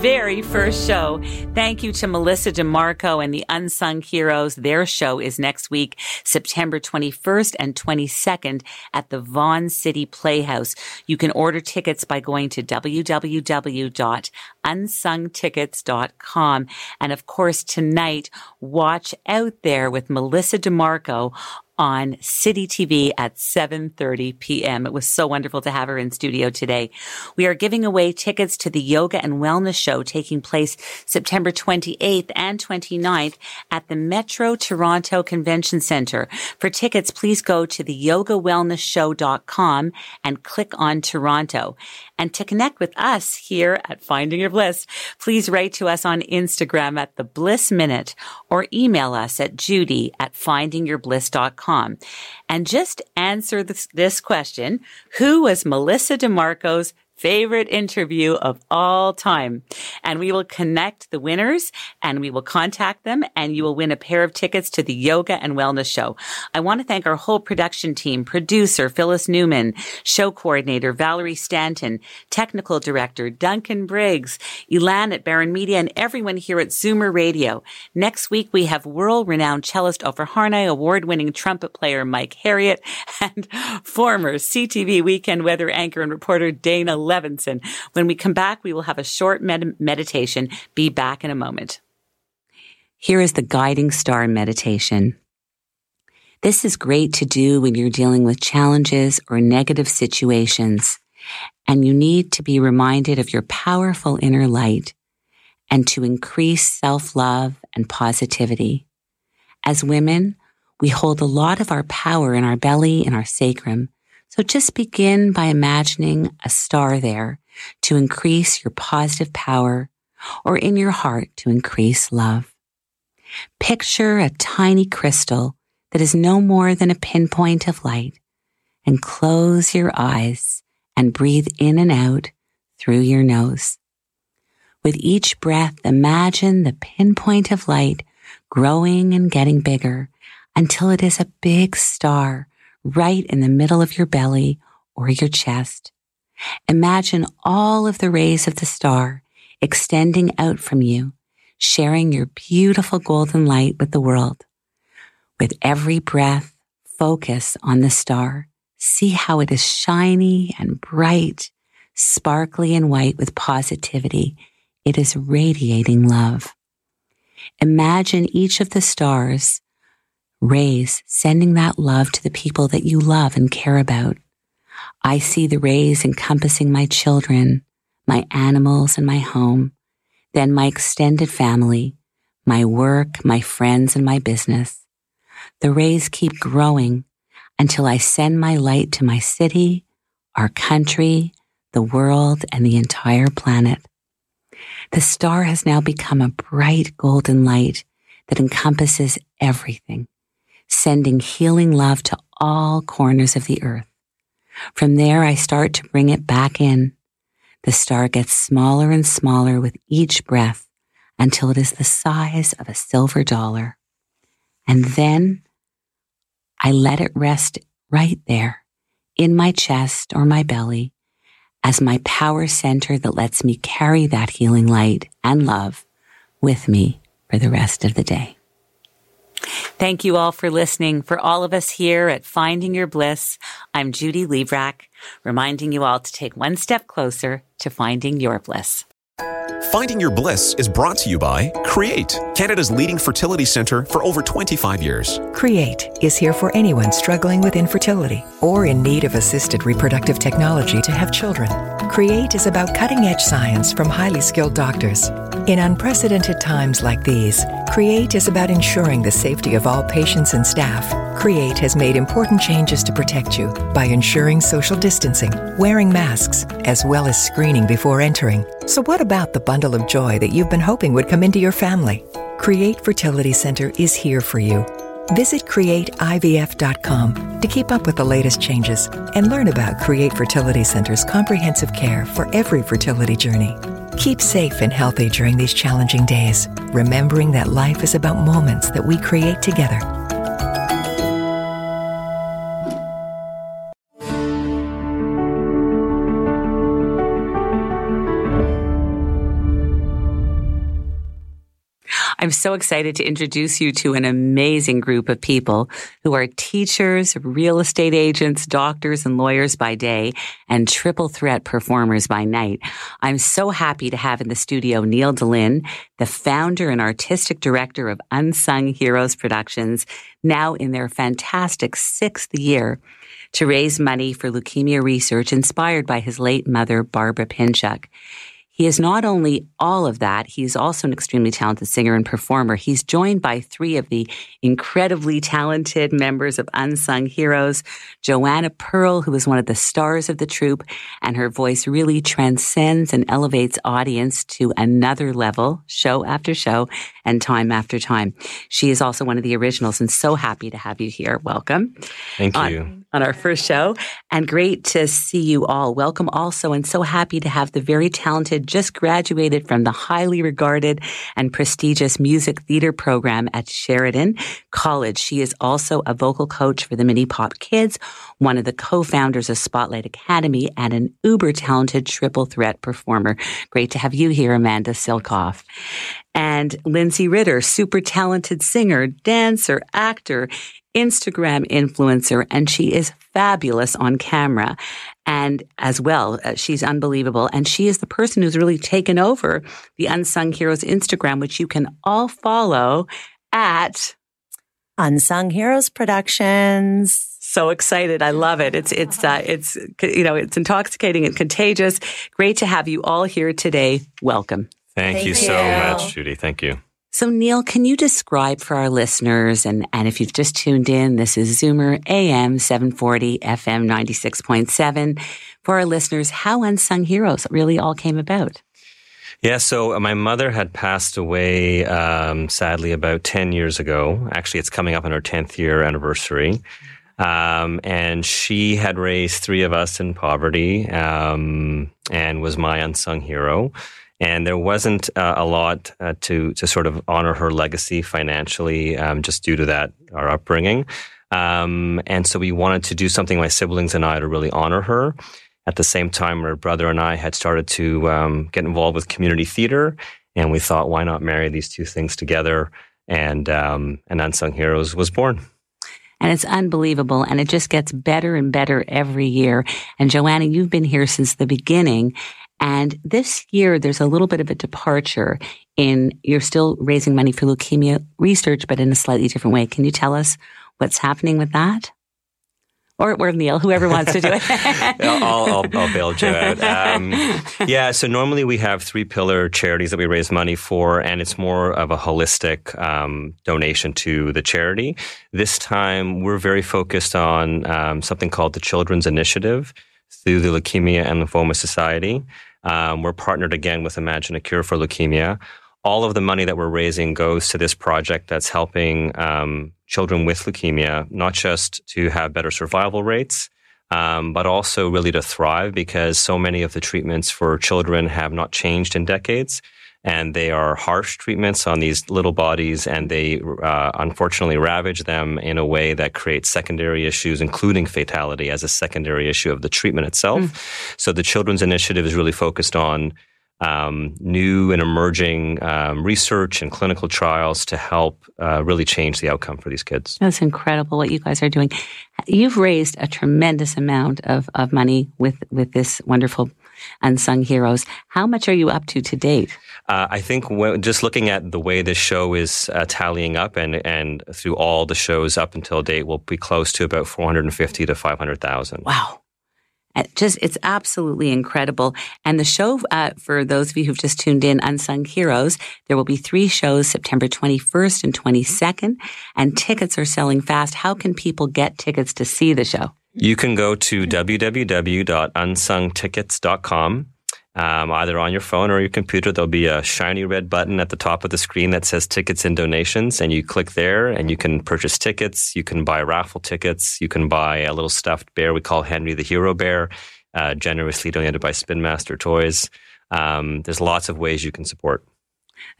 very first show. Thank you to Melissa DeMarco and the Unsung Heroes. Their show is next week, September 21st and 22nd at the Vaughan City Playhouse. You can order tickets by going to www.unsungtickets.com. And of course, tonight, watch out there with Melissa DeMarco on City TV at 7:30 p.m. It was so wonderful to have her in studio today. We are giving away tickets to the Yoga and Wellness show taking place September 28th and 29th at the Metro Toronto Convention Center. For tickets, please go to the yogawellnessshow.com and click on Toronto. And to connect with us here at Finding Your Bliss, please write to us on Instagram at the Bliss Minute or email us at judy at findingyourbliss.com. And just answer this, this question. Who was Melissa DeMarco's favorite interview of all time. And we will connect the winners and we will contact them and you will win a pair of tickets to the yoga and wellness show. I want to thank our whole production team, producer Phyllis Newman, show coordinator Valerie Stanton, technical director Duncan Briggs, Elan at Baron Media and everyone here at Zoomer Radio. Next week we have world renowned cellist Ofra Harnoy, award winning trumpet player Mike Herriott and former CTV weekend weather anchor and reporter Dana Levinson. When we come back, we will have a short med- meditation. Be back in a moment. Here is the guiding star meditation. This is great to do when you're dealing with challenges or negative situations, and you need to be reminded of your powerful inner light and to increase self-love and positivity. As women, we hold a lot of our power in our belly and our sacrum, so just begin by imagining a star there to increase your positive power or in your heart to increase love. Picture a tiny crystal that is no more than a pinpoint of light and close your eyes and breathe in and out through your nose. With each breath, imagine the pinpoint of light growing and getting bigger until it is a big star right in the middle of your belly or your chest. Imagine all of the rays of the star extending out from you, sharing your beautiful golden light with the world. With every breath, focus on the star. See how it is shiny and bright, sparkly and white with positivity. It is radiating love. Imagine each of the stars rays sending that love to the people that you love and care about. I see the rays encompassing my children, my animals, and my home, then my extended family, my work, my friends, and my business. The rays keep growing until I send my light to my city, our country, the world, and the entire planet. The star has now become a bright golden light that encompasses everything sending healing love to all corners of the earth. From there, I start to bring it back in. The star gets smaller and smaller with each breath until it is the size of a silver dollar. And then I let it rest right there in my chest or my belly as my power center that lets me carry that healing light and love with me for the rest of the day. Thank you all for listening. For all of us here at Finding Your Bliss, I'm Judy Librach, reminding you all to take one step closer to finding your bliss. Finding Your Bliss is brought to you by Create, Canada's leading fertility center for over 25 years. Create is here for anyone struggling with infertility or in need of assisted reproductive technology to have children. Create is about cutting edge science from highly skilled doctors. In unprecedented times like these, Create is about ensuring the safety of all patients and staff. Create has made important changes to protect you by ensuring social distancing, wearing masks, as well as screening before entering. So, what about the bundle of joy that you've been hoping would come into your family? Create Fertility Center is here for you. Visit createivf.com to keep up with the latest changes and learn about Create Fertility Center's comprehensive care for every fertility journey. Keep safe and healthy during these challenging days, remembering that life is about moments that we create together. I'm so excited to introduce you to an amazing group of people who are teachers, real estate agents, doctors, and lawyers by day, and triple threat performers by night. I'm so happy to have in the studio Neil Dehlin, the founder and artistic director of Unsung Heroes Productions, now in their fantastic sixth year to raise money for leukemia research inspired by his late mother, Barbara Pinchuk. He is not only all of that, he is also an extremely talented singer and performer. He's joined by three of the incredibly talented members of Unsung Heroes Joanna Pearl, who is one of the stars of the troupe, and her voice really transcends and elevates audience to another level, show after show and time after time. She is also one of the originals and so happy to have you here. Welcome. Thank on, you. On our first show, and great to see you all. Welcome also, and so happy to have the very talented just graduated from the highly regarded and prestigious music theater program at Sheridan College. She is also a vocal coach for the Mini Pop Kids, one of the co-founders of Spotlight Academy, and an uber talented triple threat performer. Great to have you here, Amanda Silkoff. And Lindsay Ritter, super talented singer, dancer, actor, Instagram influencer, and she is fabulous on camera. And as well, uh, she's unbelievable. And she is the person who's really taken over the Unsung Heroes Instagram, which you can all follow at Unsung Heroes Productions. So excited. I love it. It's, it's, uh, it's, you know, it's intoxicating and contagious. Great to have you all here today. Welcome. Thank, Thank you so much, Judy. Thank you. So, Neil, can you describe for our listeners, and, and if you've just tuned in, this is Zoomer AM 740 FM 96.7, for our listeners, how Unsung Heroes really all came about? Yeah, so uh, my mother had passed away um, sadly about 10 years ago. Actually, it's coming up on her 10th year anniversary. Um, and she had raised three of us in poverty um, and was my unsung hero. And there wasn't uh, a lot uh, to to sort of honor her legacy financially, um, just due to that our upbringing. Um, and so we wanted to do something, my siblings and I, to really honor her. At the same time, her brother and I had started to um, get involved with community theater, and we thought, why not marry these two things together? And um, and Unsung Heroes was born. And it's unbelievable. And it just gets better and better every year. And Joanna, you've been here since the beginning. And this year, there's a little bit of a departure in you're still raising money for leukemia research, but in a slightly different way. Can you tell us what's happening with that? Or, or Neil, whoever wants to do it. I'll, I'll, I'll bail you out. Um, yeah, so normally we have three pillar charities that we raise money for, and it's more of a holistic um, donation to the charity. This time, we're very focused on um, something called the Children's Initiative through the Leukemia and Lymphoma Society. Um, we're partnered again with Imagine a Cure for Leukemia. All of the money that we're raising goes to this project that's helping um, children with leukemia, not just to have better survival rates, um, but also really to thrive because so many of the treatments for children have not changed in decades. And they are harsh treatments on these little bodies, and they uh, unfortunately ravage them in a way that creates secondary issues, including fatality as a secondary issue of the treatment itself. Mm. So the Children's Initiative is really focused on um, new and emerging um, research and clinical trials to help uh, really change the outcome for these kids. That's incredible what you guys are doing. You've raised a tremendous amount of, of money with, with this wonderful unsung heroes. How much are you up to to date? Uh, I think w- just looking at the way this show is uh, tallying up, and and through all the shows up until date, we'll be close to about four hundred and fifty to five hundred thousand. Wow. It just it's absolutely incredible. And the show, uh, for those of you who've just tuned in, Unsung Heroes, there will be three shows September 21st and 22nd, and tickets are selling fast. How can people get tickets to see the show? You can go to www.unsungtickets.com. um, either on your phone or your computer. There'll be a shiny red button at the top of the screen that says tickets and donations. And you click there and you can purchase tickets. You can buy raffle tickets. You can buy a little stuffed bear we call Henry the Hero Bear, uh, generously donated by Spin Master Toys. Um, there's lots of ways you can support.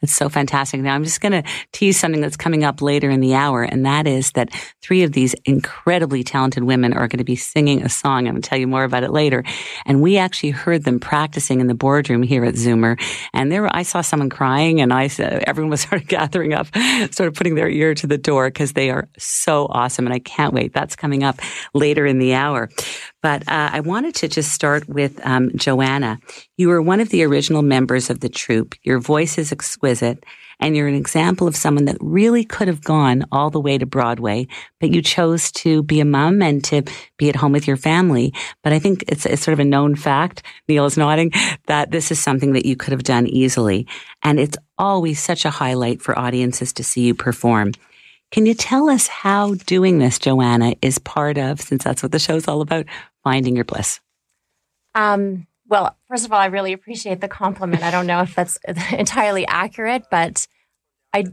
It's so fantastic. Now I'm just going to tease something that's coming up later in the hour, and that is that three of these incredibly talented women are going to be singing a song. I'm going to tell you more about it later. And we actually heard them practicing in the boardroom here at Zoomer, and there I saw someone crying, and I said everyone was sort of gathering up, sort of putting their ear to the door because they are so awesome, and I can't wait. That's coming up later in the hour. But uh, I wanted to just start with um, Joanna. You were one of the original members of the troupe. Your voice is exquisite, and you're an example of someone that really could have gone all the way to Broadway, but you chose to be a mom and to be at home with your family. But I think it's, it's sort of a known fact, Neil is nodding, that this is something that you could have done easily. And it's always such a highlight for audiences to see you perform. Can you tell us how doing this, Joanna, is part of, since that's what the show's all about, finding your bliss? Um, well, first of all, I really appreciate the compliment. I don't know if that's entirely accurate, but I,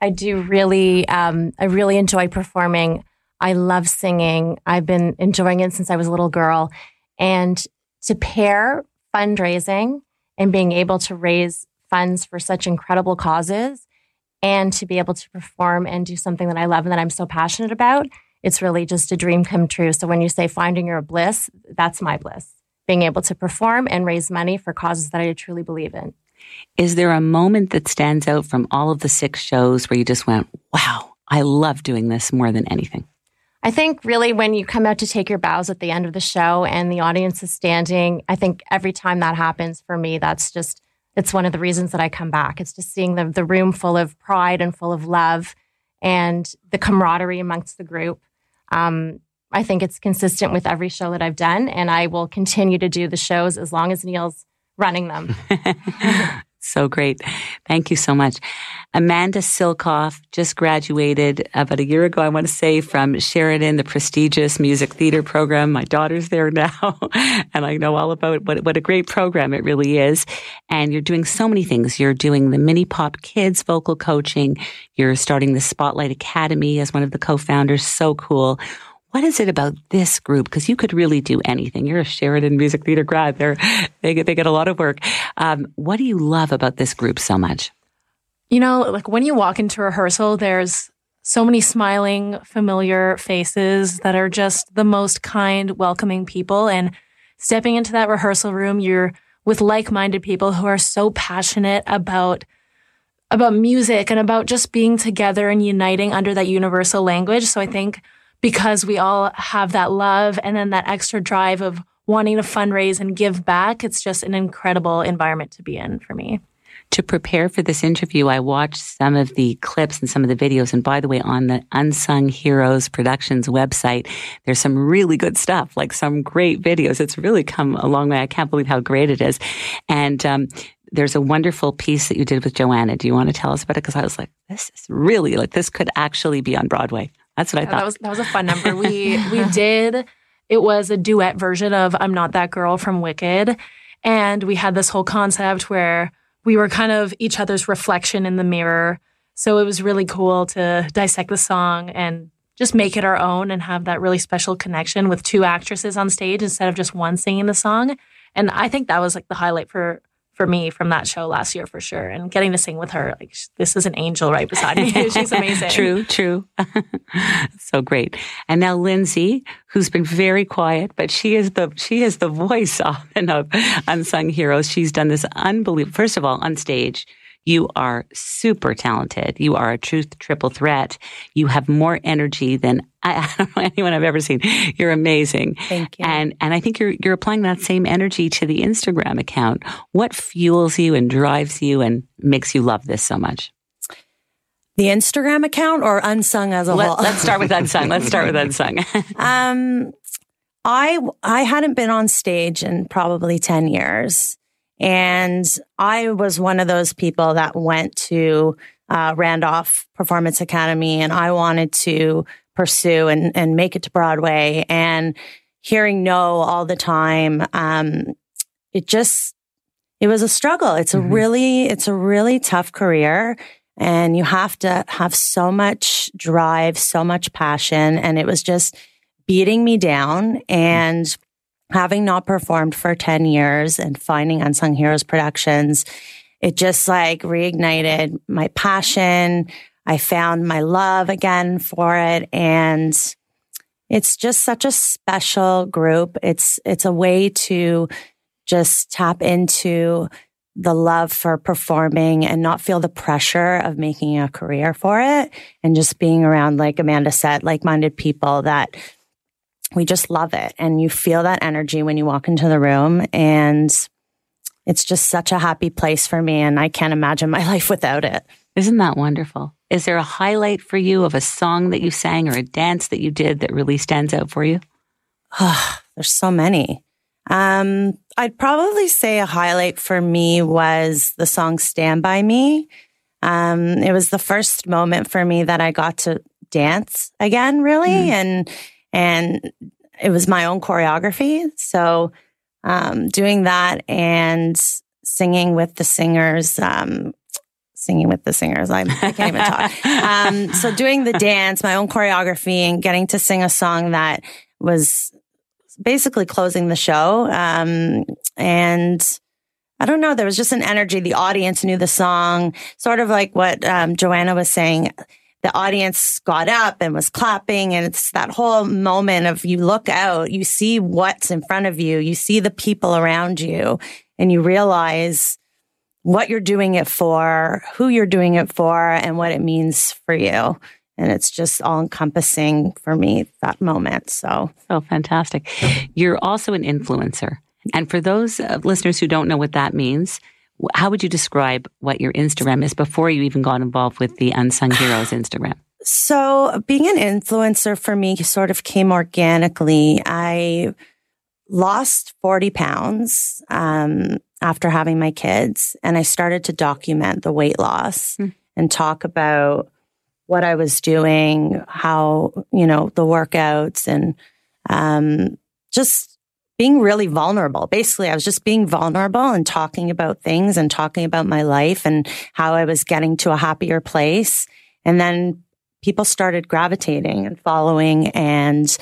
I do really, um, I really enjoy performing. I love singing. I've been enjoying it since I was a little girl, and to pair fundraising and being able to raise funds for such incredible causes and to be able to perform and do something that I love and that I'm so passionate about, it's really just a dream come true. So when you say finding your bliss, that's my bliss. Being able to perform and raise money for causes that I truly believe in. Is there a moment that stands out from all of the six shows where you just went, wow, I love doing this more than anything? I think really when you come out to take your bows at the end of the show and the audience is standing, I think every time that happens for me, that's just it's one of the reasons that I come back. It's just seeing the, the room full of pride and full of love and the camaraderie amongst the group. Um, I think it's consistent with every show that I've done, and I will continue to do the shows as long as Neil's running them. So great. Thank you so much. Amanda Silkoff just graduated about a year ago, I want to say, from Sheridan, the prestigious music theater program. My daughter's there now, and I know all about what, what a great program it really is. And you're doing so many things. You're doing the Mini Pop Kids vocal coaching. You're starting the Spotlight Academy as one of the co-founders. So cool what is it about this group? Because you could really do anything. You're a Sheridan Music Theater grad. They're, they get, they get a lot of work. Um, what do you love about this group so much? You know, like when you walk into rehearsal, there's so many smiling, familiar faces that are just the most kind, welcoming people. And stepping into that rehearsal room, you're with like-minded people who are so passionate about about music and about just being together and uniting under that universal language. So I think because we all have that love and then that extra drive of wanting to fundraise and give back. It's just an incredible environment to be in for me. To prepare for this interview, I watched some of the clips and some of the videos. And by the way, on the Unsung Heroes Productions website, there's some really good stuff, like some great videos. It's really come a long way. I can't believe how great it is. And, um, there's a wonderful piece that you did with Joanna. Do you want to tell us about it? Because I was like, this is really like this could actually be on Broadway. That's what I thought. That was that was a fun number. We we did. It was a duet version of "I'm Not That Girl" from Wicked, and we had this whole concept where we were kind of each other's reflection in the mirror. So it was really cool to dissect the song and just make it our own and have that really special connection with two actresses on stage instead of just one singing the song. And I think that was like the highlight for for me from that show last year for sure. And getting to sing with her, like this is an angel right beside me. She's amazing. true, true. so great. And now Lindsay, who's been very quiet, but she is the she is the voice often of unsung heroes. She's done this unbelievable. First of all, on stage you are super talented. You are a truth triple threat. You have more energy than I, I, don't know anyone I've ever seen. You're amazing. Thank you. And and I think you're you're applying that same energy to the Instagram account. What fuels you and drives you and makes you love this so much? The Instagram account or unsung as a Let, whole? Let's start with unsung. Let's start with unsung. um, I I hadn't been on stage in probably ten years. And I was one of those people that went to uh, Randolph Performance Academy and I wanted to pursue and, and make it to Broadway and hearing no all the time. Um, it just, it was a struggle. It's a really, it's a really tough career and you have to have so much drive, so much passion. And it was just beating me down and having not performed for 10 years and finding Unsung Heroes Productions, it just like reignited my passion. I found my love again for it. And it's just such a special group. It's, it's a way to just tap into the love for performing and not feel the pressure of making a career for it and just being around, like Amanda said, like minded people that we just love it. And you feel that energy when you walk into the room. And it's just such a happy place for me. And I can't imagine my life without it. Isn't that wonderful? Is there a highlight for you of a song that you sang or a dance that you did that really stands out for you? There's so many. Um, I'd probably say a highlight for me was the song Stand By Me. Um, it was the first moment for me that I got to dance again, really. And, and it was my own choreography. So, um, doing that and singing with the singers, um, singing with the singers. I, I can't even talk. Um, so doing the dance, my own choreography and getting to sing a song that was basically closing the show. Um, and I don't know, there was just an energy. The audience knew the song, sort of like what um, Joanna was saying. The audience got up and was clapping, and it's that whole moment of you look out, you see what's in front of you, you see the people around you, and you realize what you're doing it for, who you're doing it for, and what it means for you. And it's just all encompassing for me that moment. So, so fantastic. You're also an influencer. And for those uh, listeners who don't know what that means, how would you describe what your Instagram is before you even got involved with the Unsung Heroes Instagram? So being an influencer for me sort of came organically. I lost 40 pounds um, after having my kids, and I started to document the weight loss Hmm. and talk about what I was doing, how, you know, the workouts and um, just being really vulnerable. Basically, I was just being vulnerable and talking about things and talking about my life and how I was getting to a happier place. And then people started gravitating and following and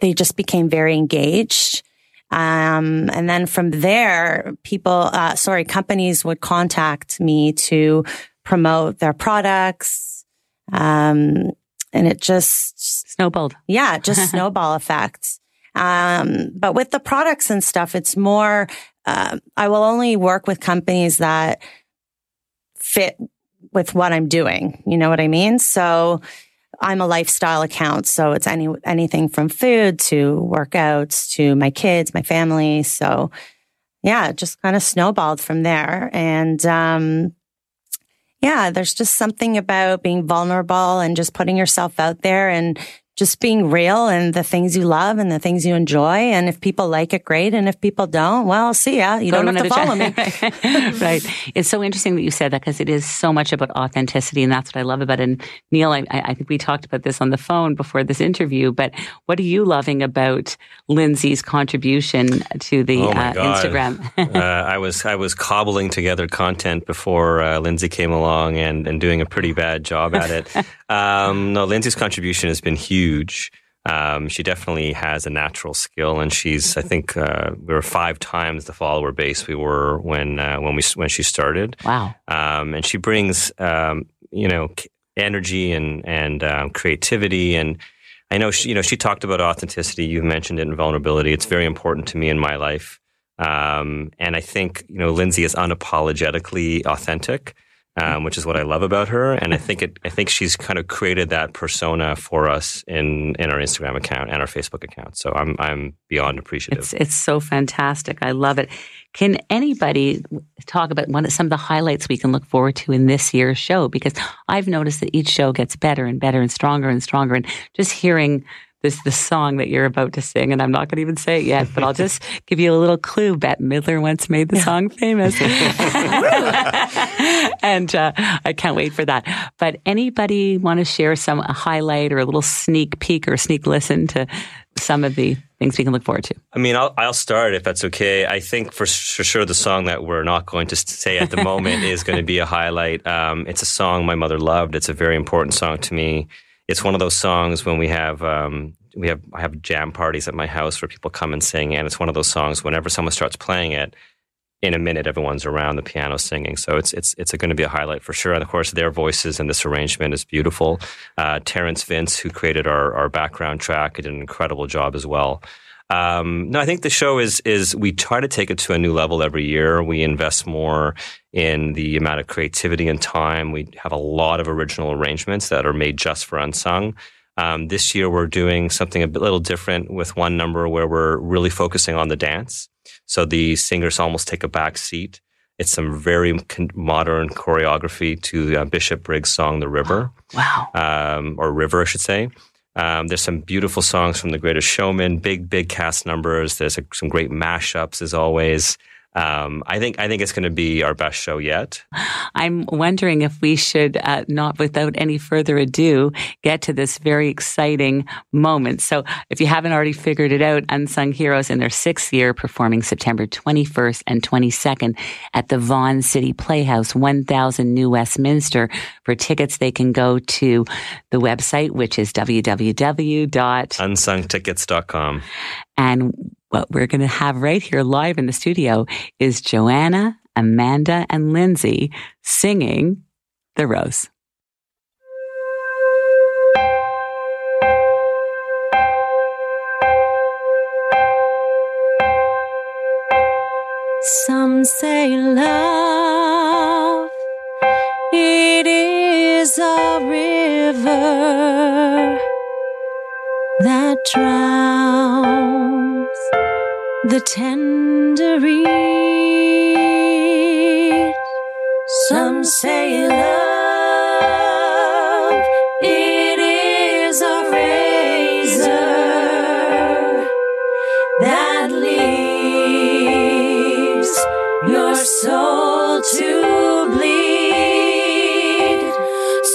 they just became very engaged. Um, and then from there, people, uh, sorry, companies would contact me to promote their products. Um, and it just, Snowballed. yeah, just snowball effect. Um, but with the products and stuff, it's more, uh, I will only work with companies that fit with what I'm doing. You know what I mean? So I'm a lifestyle account. So it's any, anything from food to workouts to my kids, my family. So yeah, it just kind of snowballed from there. And, um, yeah, there's just something about being vulnerable and just putting yourself out there and just being real and the things you love and the things you enjoy. And if people like it, great. And if people don't, well, see ya. You Go don't have to follow me. me. right. It's so interesting that you said that because it is so much about authenticity, and that's what I love about it. And Neil, I, I think we talked about this on the phone before this interview. But what are you loving about Lindsay's contribution to the Oh uh, Instagram? uh, I was I was cobbling together content before uh, Lindsay came along and, and doing a pretty bad job at it. um, no, Lindsay's contribution has been huge. Um, she definitely has a natural skill, and she's I think uh, we were five times the follower base we were when uh, when we when she started. wow. um, and she brings um, you know energy and and um, creativity and I know she you know she talked about authenticity. You've mentioned it and vulnerability. It's very important to me in my life, um, and I think you know Lindsay is unapologetically authentic. Um, which is what I love about her, and I think it. I think she's kind of created that persona for us in in our Instagram account and our Facebook account. So I'm I'm beyond appreciative. It's it's so fantastic. I love it. Can anybody talk about one some of the highlights we can look forward to in this year's show? Because I've noticed that each show gets better and better and stronger and stronger. And just hearing this the song that you're about to sing, and I'm not going to even say it yet, but I'll just give you a little clue. Bette Midler once made the song famous, and uh, I can't wait for that. But anybody want to share some a highlight or a little sneak peek or sneak listen to some of the things we can look forward to? I mean, I'll, I'll start if that's okay. I think for, for sure the song that we're not going to say at the moment is going to be a highlight. Um, it's a song my mother loved. It's a very important song to me. It's one of those songs when we have um, we have I have jam parties at my house where people come and sing, and it's one of those songs. Whenever someone starts playing it, in a minute, everyone's around the piano singing. So it's it's it's going to be a highlight for sure. And of course, their voices and this arrangement is beautiful. Uh, Terrence Vince, who created our our background track, did an incredible job as well. Um, no, I think the show is is we try to take it to a new level every year. We invest more in the amount of creativity and time. We have a lot of original arrangements that are made just for unsung. Um, this year, we're doing something a little different with one number where we're really focusing on the dance. So the singers almost take a back seat. It's some very modern choreography to uh, Bishop Briggs' song "The River." Wow, um, or "River," I should say. Um, there's some beautiful songs from The Greatest Showman, big, big cast numbers. There's a, some great mashups as always. Um, I think I think it's going to be our best show yet. I'm wondering if we should, uh, not without any further ado, get to this very exciting moment. So, if you haven't already figured it out, Unsung Heroes in their sixth year, performing September 21st and 22nd at the Vaughan City Playhouse, 1000 New Westminster. For tickets, they can go to the website, which is www.unsungtickets.com. And what we're going to have right here live in the studio is Joanna, Amanda, and Lindsay singing The Rose. Some say love, it is a river that drowns the tender. Some say love, it is a razor that leaves your soul to bleed.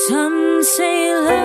Some say love,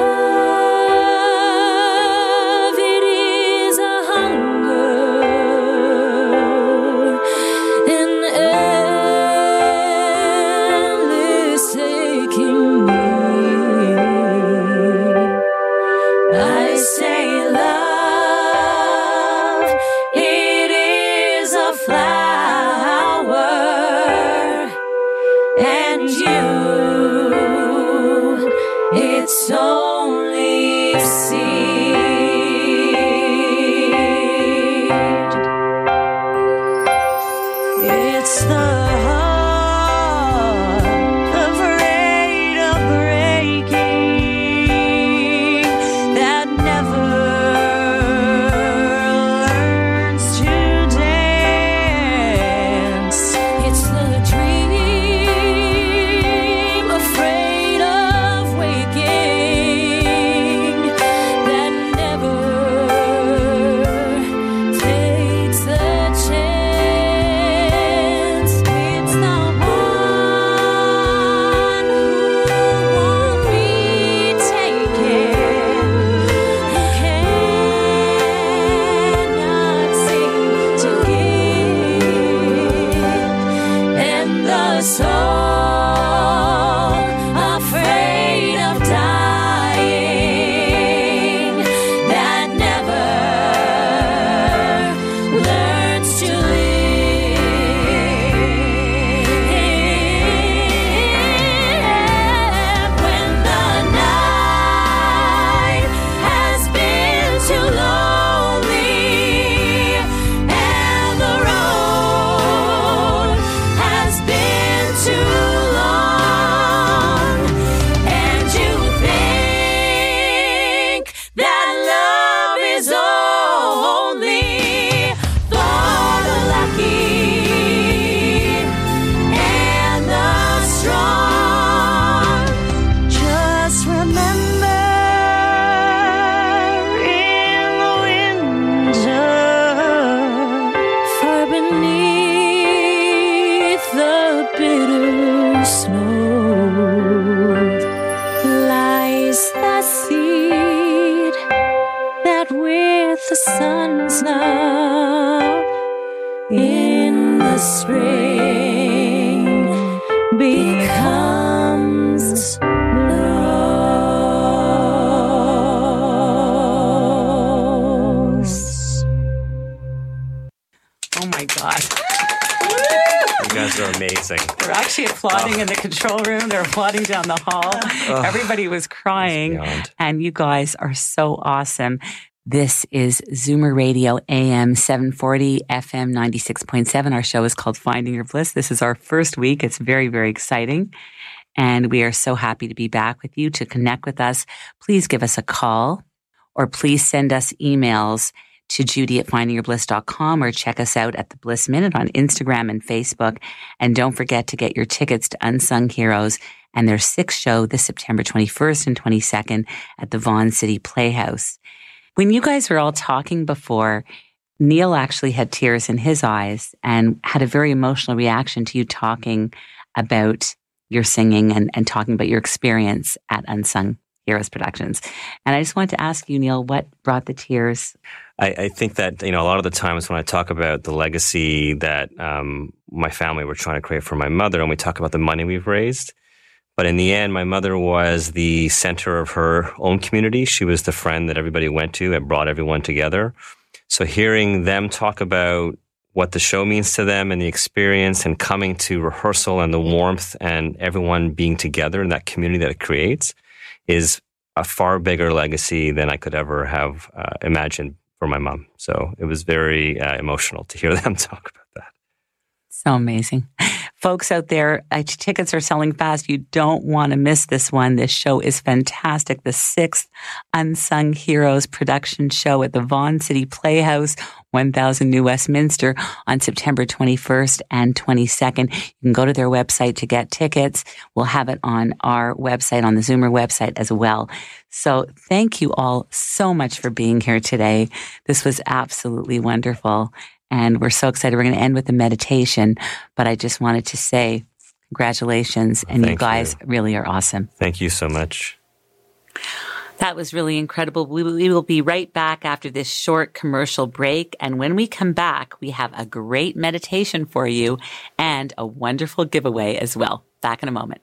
applauding down the hall. Everybody was crying. And you guys are so awesome. This is Zoomer Radio AM 740 FM 96.7. Our show is called Finding Your Bliss. This is our first week. It's very, very exciting. And we are so happy to be back with you to connect with us. Please give us a call or please send us emails to judy at findingyourbliss.com or check us out at the Bliss Minute on Instagram and Facebook. And don't forget to get your tickets to Unsung Heroes and their sixth show this September 21st and 22nd at the Vaughan City Playhouse. When you guys were all talking before, Neil actually had tears in his eyes and had a very emotional reaction to you talking about your singing and, and talking about your experience at Unsung Heroes Productions. And I just wanted to ask you, Neil, what brought the tears? I, I think that you know a lot of the times when I talk about the legacy that um, my family were trying to create for my mother, and we talk about the money we've raised, but in the end, my mother was the center of her own community. She was the friend that everybody went to that brought everyone together. So hearing them talk about what the show means to them and the experience and coming to rehearsal and the warmth and everyone being together in that community that it creates is a far bigger legacy than I could ever have uh, imagined for my mom. So it was very uh, emotional to hear them talk. So amazing. Folks out there, uh, tickets are selling fast. You don't want to miss this one. This show is fantastic. The sixth Unsung Heroes production show at the Vaughan City Playhouse, 1000 New Westminster on September 21st and 22nd. You can go to their website to get tickets. We'll have it on our website, on the Zoomer website as well. So thank you all so much for being here today. This was absolutely wonderful. And we're so excited. We're going to end with a meditation, but I just wanted to say congratulations. And you guys you. really are awesome. Thank you so much. That was really incredible. We we will be right back after this short commercial break. And when we come back, we have a great meditation for you and a wonderful giveaway as well. Back in a moment.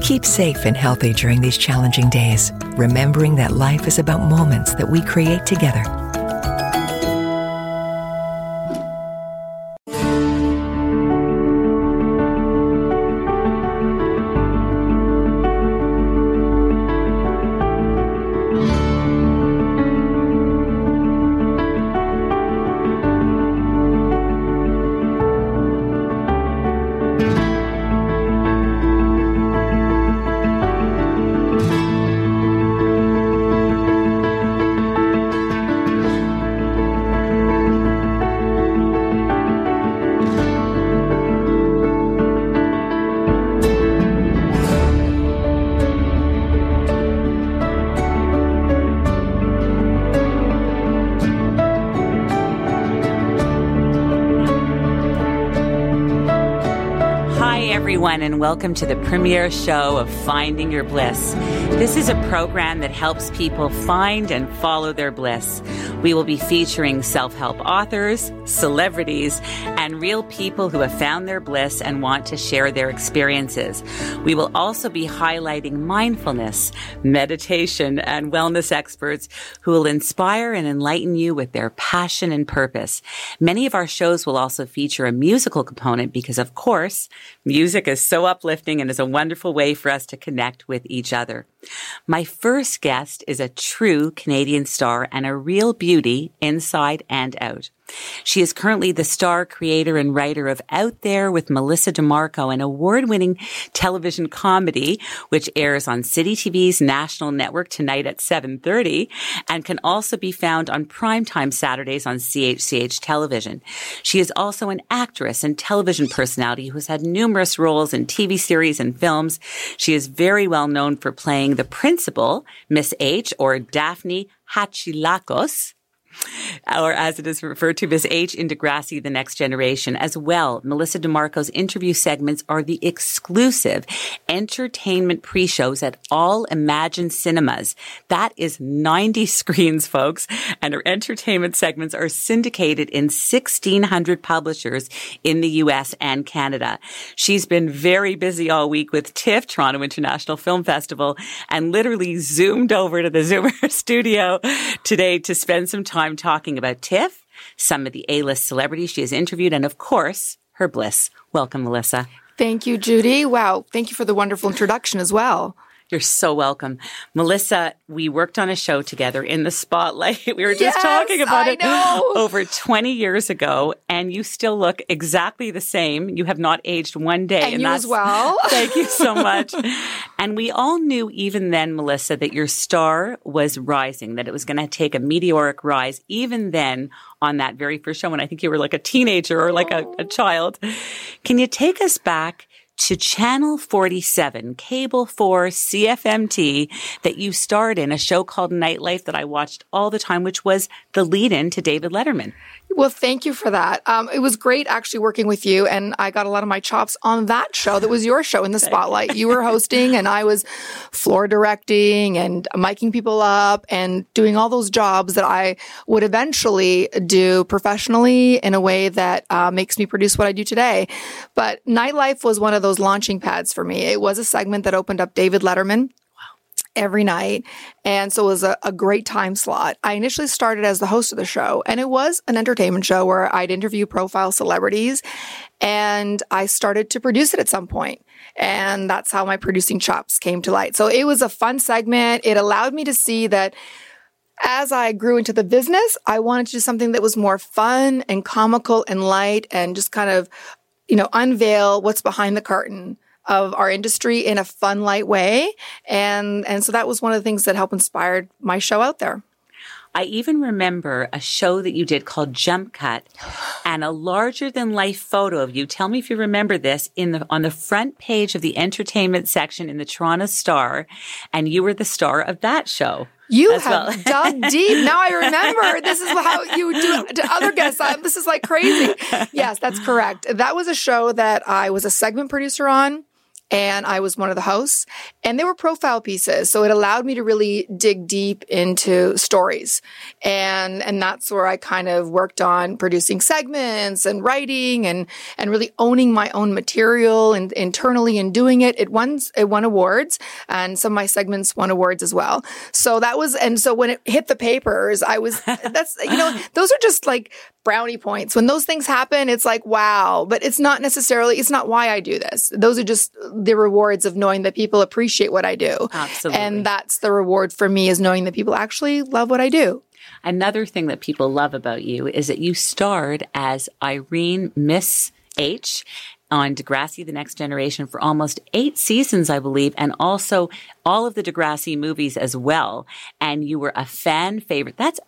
Keep safe and healthy during these challenging days, remembering that life is about moments that we create together. Everyone, and welcome to the premiere show of Finding Your Bliss. This is a program that helps people find and follow their bliss. We will be featuring self help authors, celebrities, and real people who have found their bliss and want to share their experiences. We will also be highlighting mindfulness, meditation, and wellness experts who will inspire and enlighten you with their passion and purpose. Many of our shows will also feature a musical component because, of course, music is so uplifting and is a wonderful way for us to connect with each other. My first guest is a true Canadian star and a real beauty inside and out. She is currently the star creator and writer of Out There with Melissa DeMarco, an award-winning television comedy, which airs on City TV's national network tonight at 7.30 and can also be found on primetime Saturdays on CHCH television. She is also an actress and television personality who has had numerous roles in TV series and films. She is very well known for playing the principal, Miss H, or Daphne Hatzilakos, or as it is referred to as H in Degrassi, The Next Generation. As well, Melissa DiMarco's interview segments are the exclusive entertainment pre-shows at all Imagine Cinemas. That is 90 screens, folks, and her entertainment segments are syndicated in 1600 publishers in the US and Canada. She's been very busy all week with TIFF, Toronto International Film Festival, and literally zoomed over to the Zoomer studio today to spend some time talking about TIFF, some of the A-list celebrities she has interviewed, and of course, her bliss. Welcome, Melissa. Thank you, Judy. Wow. Thank you for the wonderful introduction as well. You're so welcome. Melissa, we worked on a show together in the spotlight. We were just Yes, talking about I it know. over 20 years ago, and you still look exactly the same. You have not aged one day. And you as well. Thank you so much. and we all knew even then, Melissa, that your star was rising, that it was going to take a meteoric rise even then on that very first show when I think you were like a teenager or like a, a oh. child. Can you take us back to Channel 47, Cable 4, CFMT, that you starred in a show called Nightlife that I watched all the time, which was the lead in to David Letterman. Well, thank you for that. Um, it was great actually working with you, and I got a lot of my chops on that show. That was your show in the spotlight. You were hosting, and I was floor directing and miking people up and doing all those jobs that I would eventually do professionally in a way that uh, makes me produce what I do today. But Nightlife was one of those launching pads for me. It was a segment that opened up David Letterman every night. And so it was a, a great time slot. I initially started as the host of the show, and it was an entertainment show where I'd interview profile celebrities. And I started to produce it at some point. And that's how my producing chops came to light. So it was a fun segment. It allowed me to see that as I grew into the business, I wanted to do something that was more fun and comical and light and just kind of, you know, unveil what's behind the curtain of our industry in a fun, light way. And, and so that was one of the things that helped inspired my show out there. I even remember a show that you did called Jump Cut and a larger than life photo of you. Tell me if you remember this in the, on the front page of the entertainment section in the Toronto Star. And you were the star of that show. You have well. dug deep. Now I remember. This is how you do it to other guests. I, this is like crazy. Yes, that's correct. That was a show that I was a segment producer on. And I was one of the hosts, and they were profile pieces. So it allowed me to really dig deep into stories. And, and that's where I kind of worked on producing segments and writing and, and really owning my own material and internally and doing it. It won, it won awards and some of my segments won awards as well. So that was, and so when it hit the papers, I was, that's, you know, those are just like brownie points. When those things happen, it's like, wow, but it's not necessarily, it's not why I do this. Those are just the rewards of knowing that people appreciate what I do. Absolutely. And that's the reward for me is knowing that people actually love what I do. Another thing that people love about you is that you starred as Irene Miss H on Degrassi The Next Generation for almost eight seasons, I believe, and also all of the Degrassi movies as well. And you were a fan favorite. That's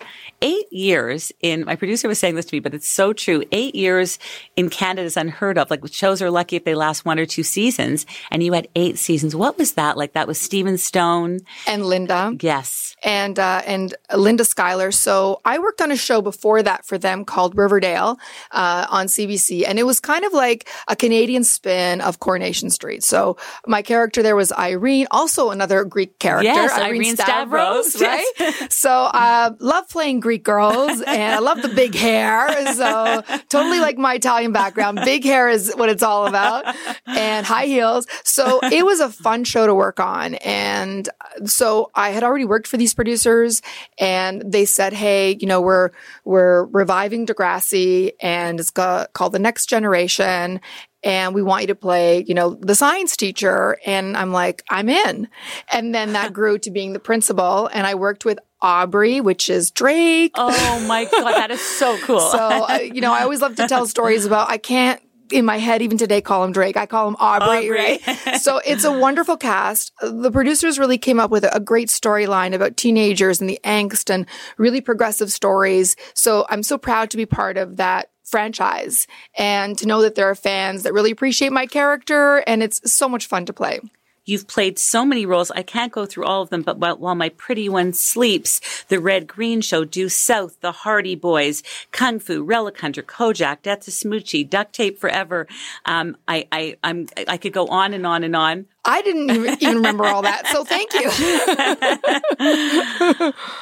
eight years in, my producer was saying this to me, but it's so true. Eight years in Canada is unheard of. Like shows are lucky if they last one or two seasons and you had eight seasons. What was that like? That was Stephen Stohn. And Linda. Yes. and uh, and Linda Schuyler. So I worked on a show before that for them called Riverdale uh, on CBC, and it was kind of like a Canadian spin of Coronation Street. So my character there was Irene, also another Greek character, Yes, Irene Stavros, right? so I love playing Greek girls, and I love the big hair. So totally like my Italian background. Big hair is what it's all about, and high heels. So it was a fun show to work on, and so I had already worked for these producers and they said, Hey, you know, we're, we're reviving Degrassi and it's called The Next Generation. And we want you to play, you know, the science teacher. And I'm like, I'm in. And then that grew to being the principal. And I worked with Aubrey, which is Drake. Oh my God, that is so cool. so, uh, you know, I always love to tell stories about, I can't in my head even today call him Drake. I call him Aubrey, Aubrey. right? so it's a wonderful cast. The producers really came up with a great storyline about teenagers and the angst and really progressive stories. So I'm so proud to be part of that franchise and to know that there are fans that really appreciate my character and it's so much fun to play. You've played so many roles. I can't go through all of them, but while, my pretty one sleeps, The Red Green Show, Due South, The Hardy Boys, Kung Fu, Relic Hunter, Kojak, Death to Smoochy, Duct Tape Forever. Um, I, I, I'm, I could go on and on and on. I didn't even, remember all that. So thank you.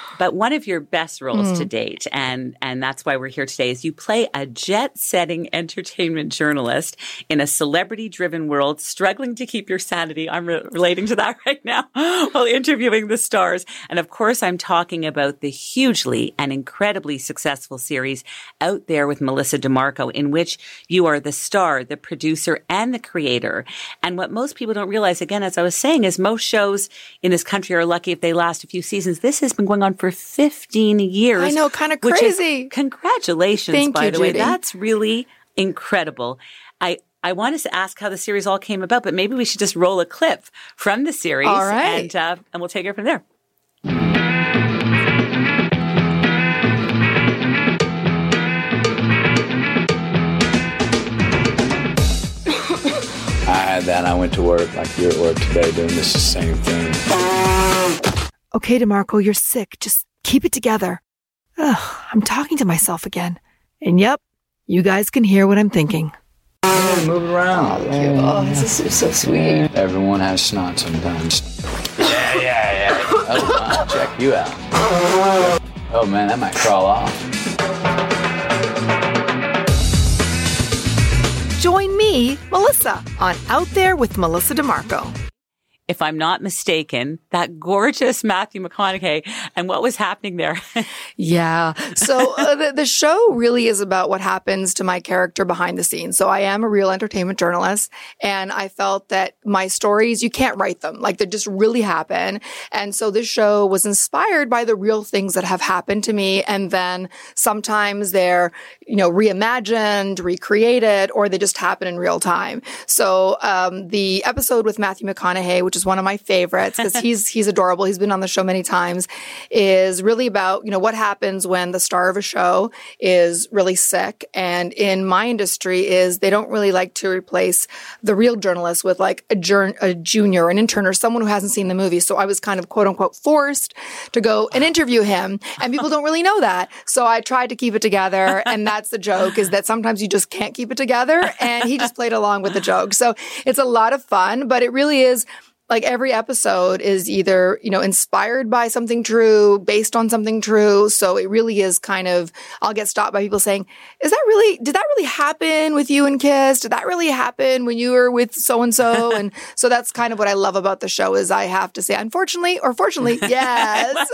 but one of your best roles mm. to date, and and that's why we're here today, is you play a jet-setting entertainment journalist in a celebrity-driven world, struggling to keep your sanity. I'm re- relating to that right now while interviewing the stars, and of course, I'm talking about the hugely and incredibly successful series out there with Melissa DiMarco, in which you are the star, the producer, and the creator. And what most people don't realize, again, as I was saying, is most shows in this country are lucky if they last a few seasons. This has been going on for 15 years. I know, kind of crazy. Is, congratulations, Thank by you, the way. That's really incredible. I, I wanted to ask how the series all came about, but maybe we should just roll a clip from the series. All right. And, uh, and we'll take it from there. I had that. I went to work like you're at work today doing this the same thing. Okay, DiMarco, you're sick. Just keep it together. Ugh, I'm talking to myself again. And yep, you guys can hear what I'm thinking. Yeah, move around. Oh, oh this is so sweet. Everyone has snot sometimes. Yeah, yeah, yeah. Oh, wow, check you out. Oh man, that might crawl off. Me, Melissa, on Out There with Melissa DiMarco if I'm not mistaken, that gorgeous Matthew McConaughey and what was happening there. yeah. So uh, the, the, show really is about what happens to my character behind the scenes. So I am a real entertainment journalist and I felt that my stories, you can't write them. Like they just really happen. And so this show was inspired by the real things that have happened to me. And then sometimes they're, you know, reimagined, recreated, or they just happen in real time. So, um, the episode with Matthew McConaughey, which is one of my favorites because he's he's adorable. He's been on the show many times. Is really about you know what happens when the star of a show is really sick. And in my industry, is they don't really like to replace the real journalist with like a, jur- a junior, an intern, or someone who hasn't seen the movie. So I was kind of quote unquote forced to go and interview him, and people don't really know that. So I tried to keep it together, and that's the joke: is that sometimes you just can't keep it together, and he just played along with the joke. So it's a lot of fun, but it really is like every episode is either, you know, inspired by something true, based on something true. So it really is kind of, I'll get stopped by people saying, is that really, did that really happen with you and Kiss? Did that really happen when you were with so and so? And so that's kind of what I love about the show is I have to say, unfortunately or fortunately, yes.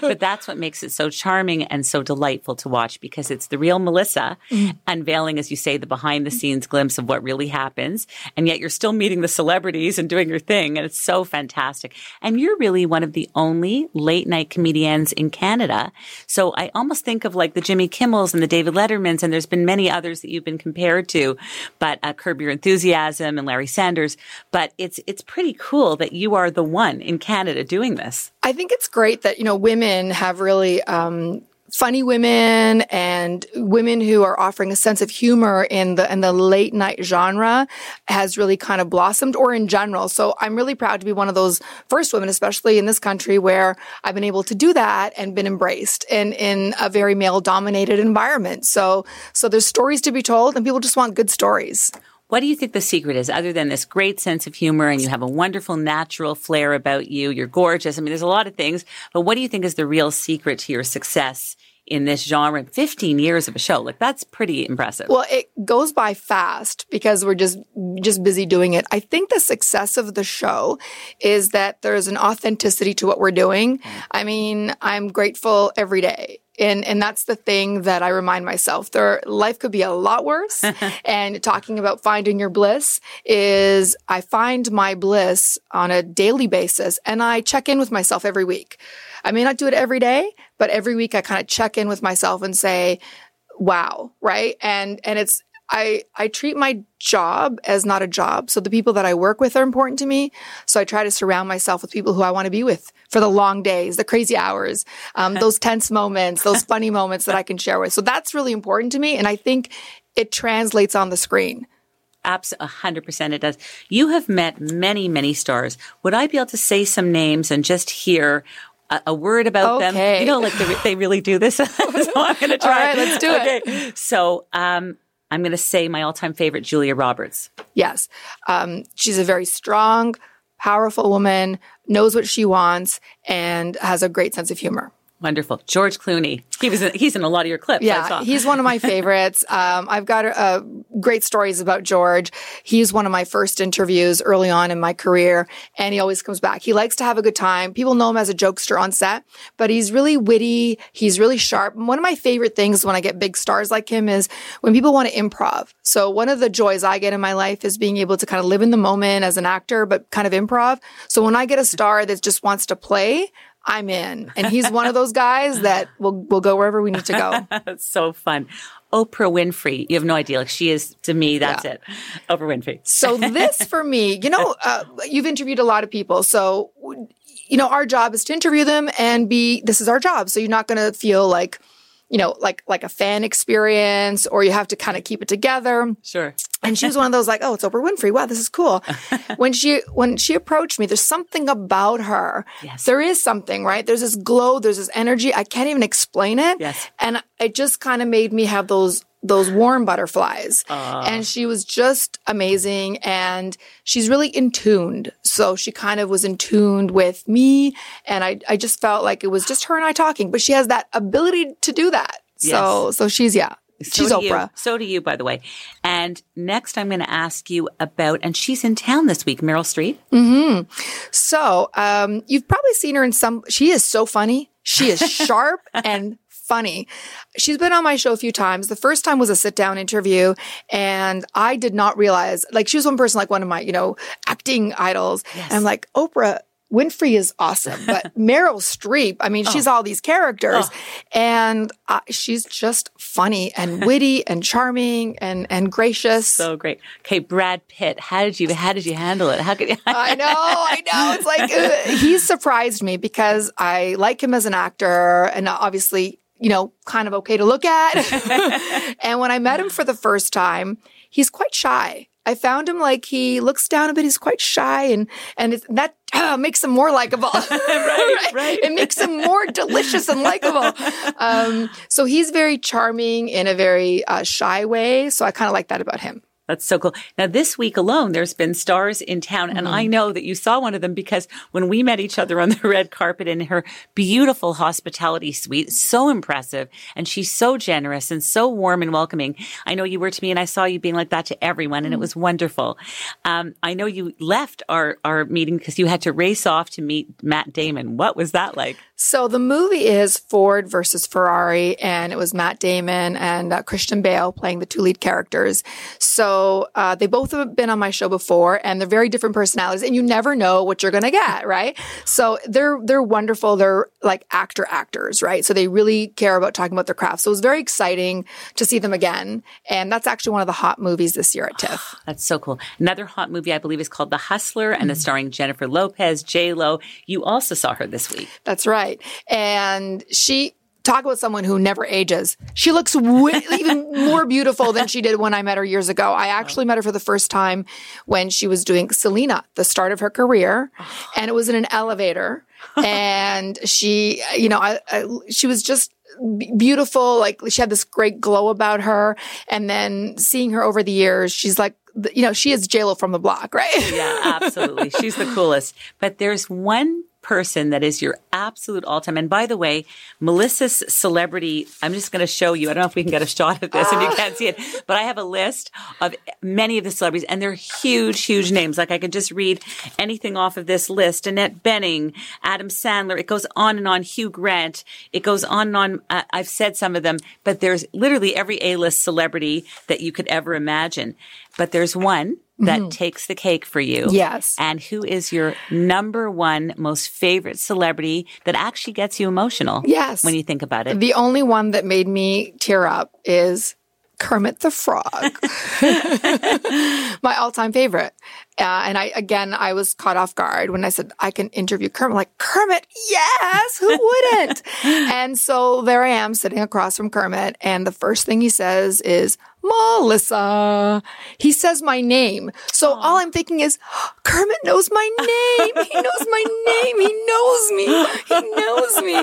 but that's what makes it so charming and so delightful to watch because it's the real Melissa mm-hmm. unveiling, as you say, the behind the scenes glimpse of what really happens. And yet you're still meeting the celebrities and doing your thing. And it's so fantastic. And you're really one of the only late night comedians in Canada. So I almost think of like the Jimmy Kimmels and the David Lettermans, and there's been many others that you've been compared to, but uh, Curb Your Enthusiasm and Larry Sanders. But it's it's pretty cool that you are the one in Canada doing this. I think it's great that you know women have really um, funny women and women who are offering a sense of humor in the in the late night genre has really kind of blossomed or in general. So I'm really proud to be one of those first women, especially in this country where I've been able to do that and been embraced in in a very male dominated environment. So so there's stories to be told and people just want good stories. What do you think the secret is, other than this great sense of humor and you have a wonderful natural flair about you? You're gorgeous. I mean, there's a lot of things, but what do you think is the real secret to your success in this genre 15 years of a show like that's pretty impressive well it goes by fast because we're just just busy doing it i think the success of the show is that there's an authenticity to what we're doing i mean i'm grateful every day And and that's the thing that I remind myself. There life could be a lot worse. and talking about finding your bliss is I find my bliss on a daily basis and I check in with myself every week. I may not do it every day, but every week I kind of check in with myself and say, wow, right? And and it's I I treat my job as not a job. So the people that I work with are important to me. So I try to surround myself with people who I want to be with for the long days, the crazy hours, um, those tense moments, those funny moments that I can share with. So that's really important to me, and I think it translates on the screen. Absolutely, hundred percent, it does. You have met many, many stars. Would I be able to say some names and just hear a, a word about them? You know, like they, they really do this. so I'm going to try. All right, let's do it. okay. So, um, I'm going to say my all-time favorite, Julia Roberts. Yes. Um, she's a very strong, powerful woman, knows what she wants, and has a great sense of humor. Wonderful. George Clooney. He was in, he's in a lot of your clips. I Yeah, he's one of my favorites. Um, I've got uh, great stories about George. He's one of my first interviews early on in my career, and he always comes back. He likes to have a good time. People know him as a jokester on set, but he's really witty. He's really sharp. And one of my favorite things when I get big stars like him is when people want to improv. So one of the joys I get in my life is being able to kind of live in the moment as an actor, but kind of improv. So when I get a star that just wants to play, I'm in. And he's one of those guys that will will go wherever we need to go. That's so fun. Oprah Winfrey. You have no idea. Like she is to me. That's Yeah. it. Oprah Winfrey. So this for me, you know, uh, you've interviewed a lot of people. So, you know, our job is to interview them and be, this is our job. So you're not going to feel like, you know, like, like a fan experience or you have to kind of keep it together. Sure. And she was one of those like, oh, it's Oprah Winfrey. Wow, this is cool. when she when she approached me, there's something about her. Yes. There is something, right? There's this glow, there's this energy. I can't even explain it. Yes. And it just kind of made me have those those warm butterflies. and she was just amazing and she's really in tuned. So she kind of was in tuned with me and I I just felt like it was just her and I talking, but she has that ability to do that. So so she's yeah. So She's do you. Oprah. So do you, by the way. And next, I'm going to ask you about, and she's in town this week, Meryl Streep. So, um, you've probably seen her in some, she is so funny. She is sharp and funny. She's been on my show a few times. The first time was a sit down interview and I did not realize, like, she was one person, like one of my, you know, acting idols. And I'm like, Oprah, Winfrey is awesome, but Meryl Streep, I mean, Oh. she's all these characters and uh, she's just funny and witty and charming and, and gracious. So great. Okay, Brad Pitt. How did you? How did you handle it? How could you? I know, I know. It's like uh, he's surprised me because I like him as an actor and obviously, you know, kind of okay to look at. and when I met him for the first time, he's quite shy. I found him like he looks down a bit. He's quite shy, and and it's, that uh, makes him more likable. right, right. It makes him more delicious and likable. Um, so he's very charming in a very uh, shy way. So I kind of like that about him. That's so cool. Now, this week alone, there's been stars in town, and I know that you saw one of them because when we met each other on the red carpet in her beautiful hospitality suite, so impressive, and she's so generous and so warm and welcoming. I know you were to me, and I saw you being like that to everyone, and it was wonderful. Um, I know you left our our meeting because you had to race off to meet Matt Damon. What was that like? So the movie is Ford versus Ferrari, and it was Matt Damon and uh, Christian Bale playing the two lead characters. So uh, they both have been on my show before, and they're very different personalities, and you never know what you're gonna get, right? So they're they're wonderful. They're like actor actors, right? So they really care about talking about their craft. So it was very exciting to see them again, and that's actually one of the hot movies this year at TIFF. That's so cool. Another hot movie, I believe, is called The Hustler, and it's starring Jennifer Lopez, J Lo. You also saw her this week. That's right. And she talk about someone who never ages. She looks w- even more beautiful than she did when I met her years ago. I actually met her for the first time when she was doing Selena, the start of her career, and it was in an elevator. and she, you know, I, I, she was just beautiful. Like she had this great glow about her. And then seeing her over the years, she's like, you know, she is JLo from the block, right? Yeah, absolutely. She's the coolest. But there's one person that is your absolute all time. And by the way, Melissa's celebrity, I'm just going to show you. I don't know if we can get a shot of this If you can't see it, but I have a list of many of the celebrities and they're huge, huge names. Like I can just read anything off of this list. Annette Bening, Adam Sandler. It goes on and on. Hugh Grant. It goes on and on. Uh, I've said some of them, but there's literally every A-list celebrity that you could ever imagine. But there's one that Mhm. takes the cake for you. Yes. And who is your number one most favorite celebrity that actually gets you emotional? Yes. When you think about it. The only one that made me tear up is Kermit the Frog, my all-time favorite. Uh, and I again, I was caught off guard when I said I can interview Kermit. Like Kermit, yes, who wouldn't? and so there I am sitting across from Kermit, and the first thing he says is Melissa. He says my name. So all I'm thinking is Kermit knows my name. He knows my name. He knows me. He knows me.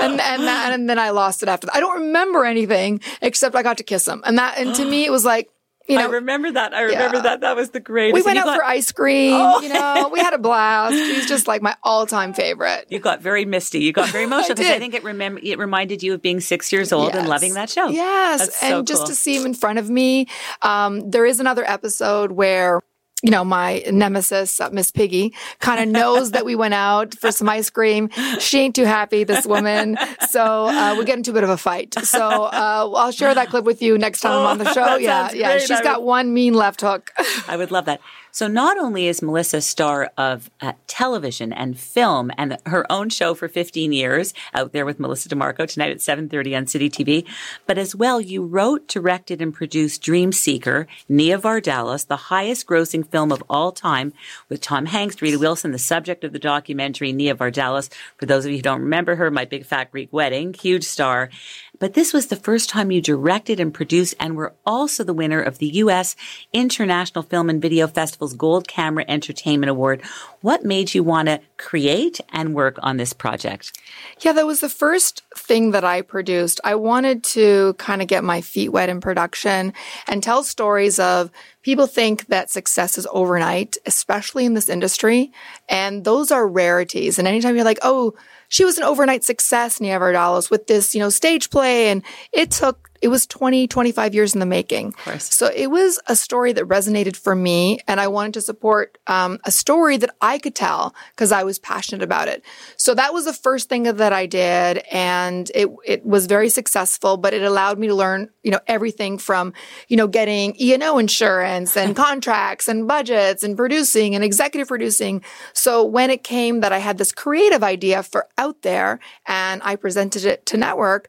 And and that, and then I lost it after that. I don't remember anything except I got to kiss him. And that and to me it was like you know, I remember that. I remember Yeah. that. That was the greatest. we went out got- for ice cream. Oh. You know, we had a blast. He's just like my all-time favorite. You got very misty. You got very emotional because I, did. think it remember it reminded you of being six years old and loving that show. Yes, and just to see him in front of me. Um, there is another episode where. You know, my nemesis, uh, Miss Piggy, kind of knows that we went out for some ice cream. She ain't too happy, this woman. So uh, we get into a bit of a fight. So uh, I'll share that clip with you next time I'm on the show. yeah, yeah. She's got one mean left hook. I would love that. So not only is Melissa star of uh, television and film and her own show for 15 years out there with Melissa DiMarco tonight at 7:30 on City TV, but as well you wrote, directed and produced Dream Seeker, Nia Vardalos, the highest grossing film of all time with Tom Hanks, Rita Wilson, the subject of the documentary Nia Vardalos. For those of you who don't remember her, My Big Fat Greek Wedding, huge star. But this was the first time you directed and produced and were also the winner of the U.S. International Film and Video Festival's Gold Camera Entertainment Award. What made you want to create and work on this project? Yeah, that was the first thing that I produced. I wanted to kind of get my feet wet in production and tell stories of people think that success is overnight, especially in this industry. And those are rarities. And anytime you're like, oh, she was an overnight success, Nia Vardalos, with this, you know, stage play. And it took, it was 20, 25 years in the making. So it was a story that resonated for me. And I wanted to support um, a story that I could tell because I was passionate about it. So that was the first thing that I did. And it, it was very successful, but it allowed me to learn, you know, everything from, you know, getting E&O insurance and contracts and budgets and producing and executive producing. So when it came that I had this creative idea for out there and I presented it to network,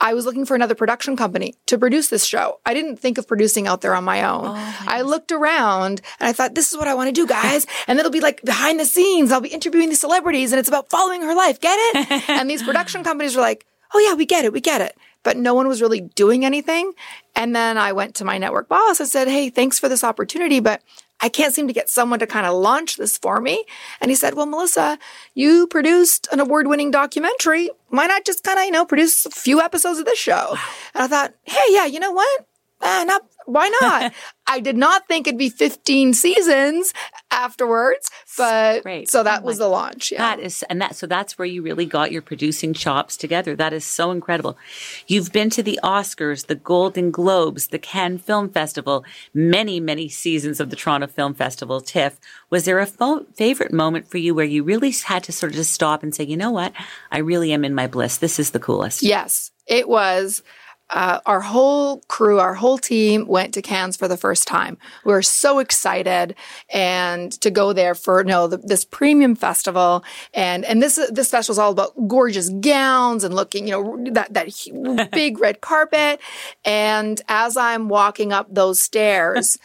I was looking for another production company to produce this show. I didn't think of producing out there on my own. Oh, I looked around and I thought, this is what I want to do, guys. and it'll be like behind the scenes. I'll be interviewing these celebrities and it's about following her life. Get it? and these production companies were like, oh yeah, we get it. We get it. But no one was really doing anything. And then I went to my network boss. and said, hey, thanks for this opportunity, but I can't seem to get someone to kind of launch this for me. And he said, well, Melissa, you produced an award winning documentary. Why not just kind of, you know, produce a few episodes of this show? And I thought, hey, yeah, you know what? Uh, not, why not? I did not think it'd be 15 seasons afterwards, but so that oh was the launch. Yeah. That is, and that, so that's where you really got your producing chops together. That is so incredible. You've been to the Oscars, the Golden Globes, the Cannes Film Festival, many, many seasons of the Toronto Film Festival, TIFF. Was there a fo- favorite moment for you where you really had to sort of just stop and say, you know what? I really am in my bliss. This is the coolest. Yes, it was. Uh, our whole crew, our whole team went to Cannes for the first time. We were so excited and to go there for you know the, this premium festival and and this this festival is all about gorgeous gowns and looking you know that that big red carpet. And as I'm walking up those stairs.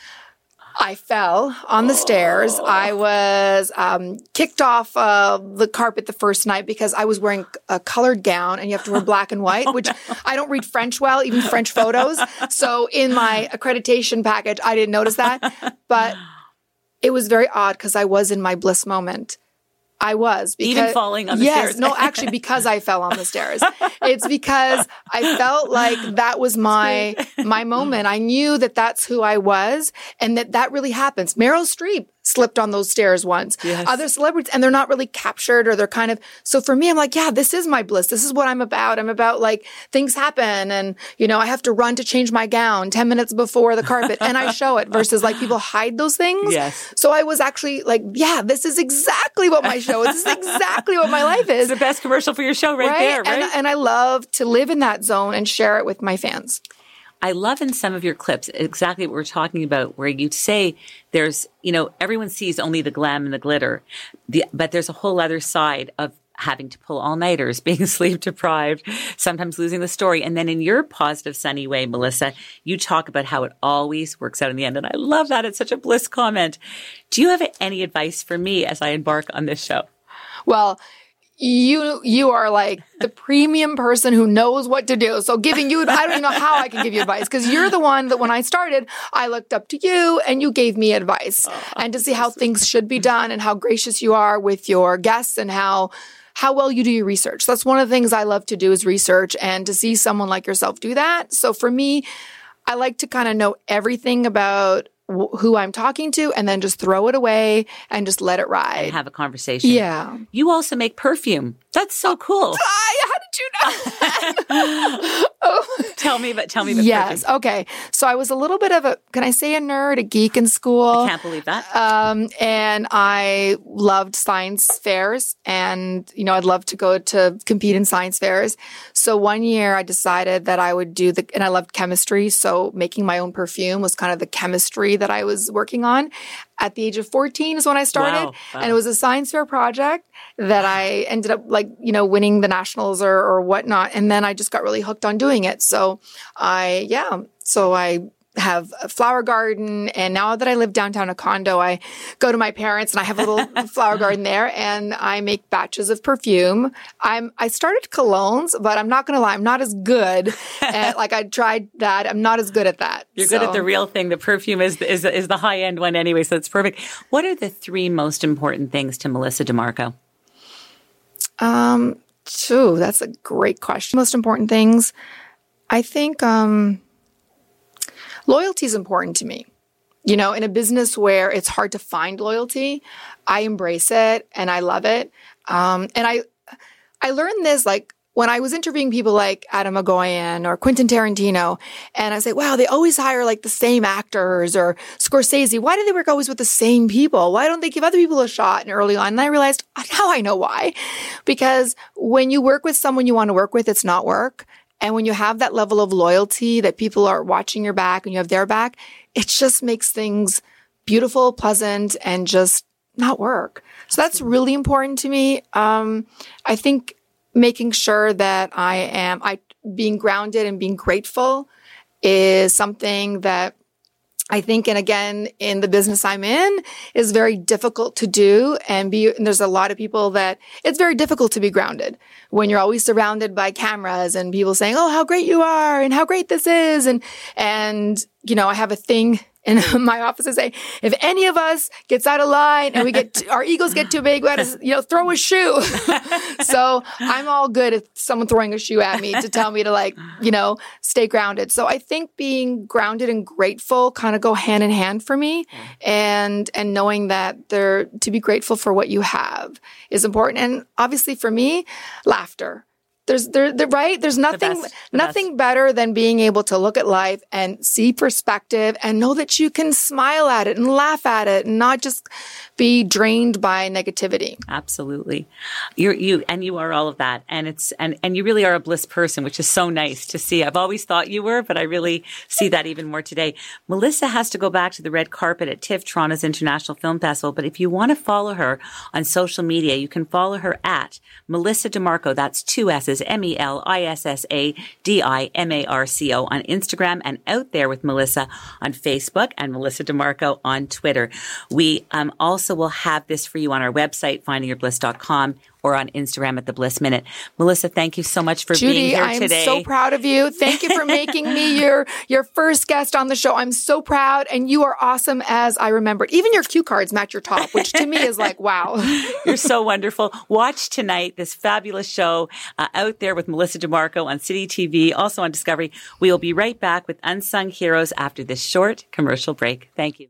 I fell on the stairs. I was um, kicked off uh, the carpet the first night because I was wearing a colored gown and you have to wear black and white, which I don't read French well, even French photos. So in my accreditation package, I didn't notice that. But it was very odd because I was in my bliss moment. I was because, Even falling on the yes, stairs. no, actually, because I fell on the stairs. It's because I felt like that was my my moment. I knew that that's who I was, and that that really happens. Meryl Streep slipped on those stairs once. Yes. Other celebrities, and they're not really captured or they're kind of, so for me, I'm like, yeah, this is my bliss. This is what I'm about. I'm about like things happen and, you know, I have to run to change my gown 10 minutes before the carpet and I show it versus like people hide those things. Yes. So I was actually like, yeah, this is exactly what my show is. This is exactly what my life is. It's the best commercial for your show right, there, right? And, and I love to live in that zone and share it with my fans. I love in some of your clips exactly what we're talking about, where you say there's, you know, everyone sees only the glam and the glitter, the, but there's a whole other side of having to pull all nighters, being sleep deprived, sometimes losing the story. And then in your positive, sunny way, Melissa, you talk about how it always works out in the end. And I love that. It's such a bliss comment. Do you have any advice for me as I embark on this show? Well, you you are like the premium person who knows what to do. So giving you I don't even know how I can give you advice because you're the one that when I started, I looked up to you and you gave me advice oh, and to see how things should be done and how gracious you are with your guests and how how well you do your research. That's one of the things I love to do is research and to see someone like yourself do that. So for me, I like to kind of know everything about wh- who I'm talking to and then just throw it away and just let it ride. And have a conversation. Yeah. You also make perfume. That's so cool. How did you know? tell me about tell me about yes. Okay. So I was a little bit of a can I say a nerd, a geek in school. I can't believe that. Um, and I loved science fairs, and you know I'd love to go to compete in science fairs. So one year I decided that I would do the, and I loved chemistry. So making my own perfume was kind of the chemistry that I was working on. At the age of 14 is when I started, Wow. Wow. and it was a science fair project that I ended up like you know winning the nationals or or whatnot, and then I just got really hooked on doing it. So I yeah, so I have a flower garden and now that I live downtown a condo, I go to my parents and I have a little flower garden there and I make batches of perfume. I'm I started colognes, but I'm not gonna lie, I'm not as good at like I tried that. I'm not as good at that. You're good at the real thing. The perfume is is is the high end one anyway, so it's perfect. What are the three most important things to Melissa DiMarco? Um, too, that's a great question. Most important things, I think, um, loyalty is important to me. You know, in a business where it's hard to find loyalty, I embrace it and I love it. Um, and I, I learned this like when I was interviewing people like Atom Egoyan or Quentin Tarantino, and I say, wow, they always hire like the same actors or Scorsese. Why do they work always with the same people? Why don't they give other people a shot and early on? And I realized now I know why. Because when you work with someone you want to work with, it's not work. And when you have that level of loyalty that people are watching your back and you have their back, it just makes things beautiful, pleasant, and just not work. So that's really important to me. Um, I think making sure that I am, I being grounded and being grateful is something that I think, and again, in the business I'm in, is very difficult to do. And be, and there's a lot of people that it's very difficult to be grounded when you're always surrounded by cameras and people saying, "Oh, how great you are," and how great this is, and and you know, I have a thing in my office to say, if any of us gets out of line and we get our egos get too big, we got to you know throw a shoe. so I'm all good at someone throwing a shoe at me to tell me to like you know stay grounded. So I think being grounded and grateful kind of go hand in hand for me, mm. and and knowing that they're to be grateful for what you have is important. And obviously for me, laughter. There's there, there right. There's nothing best, the nothing better than being able to look at life and see perspective and know that you can smile at it and laugh at it and not just be drained by negativity. Absolutely. You're you and you are all of that. And it's and and you really are a bliss person, which is so nice to see. I've always thought you were, but I really see that even more today. Melissa has to go back to the red carpet at TIFF, Toronto's International Film Festival. But if you want to follow her on social media, you can follow her at Melissa DiMarco. That's two S's, M E L I S S A D I M A R C O on Instagram and out there with Melissa on Facebook and Melissa DiMarco on Twitter. We um, also will have this for you on our website, findingyourbliss.com or on Instagram at the Bliss Minute. Melissa, thank you so much for being Judy, here I'm today. so proud of you. Thank you for making me your your first guest on the show. I'm so proud, and you are awesome as I remembered. Even your cue cards match your top, which to me is like wow. You're so wonderful. Watch tonight this fabulous show uh, out there with Melissa DiMarco on City TV, also on Discovery. We will be right back with Unsung Heroes after this short commercial break. Thank you.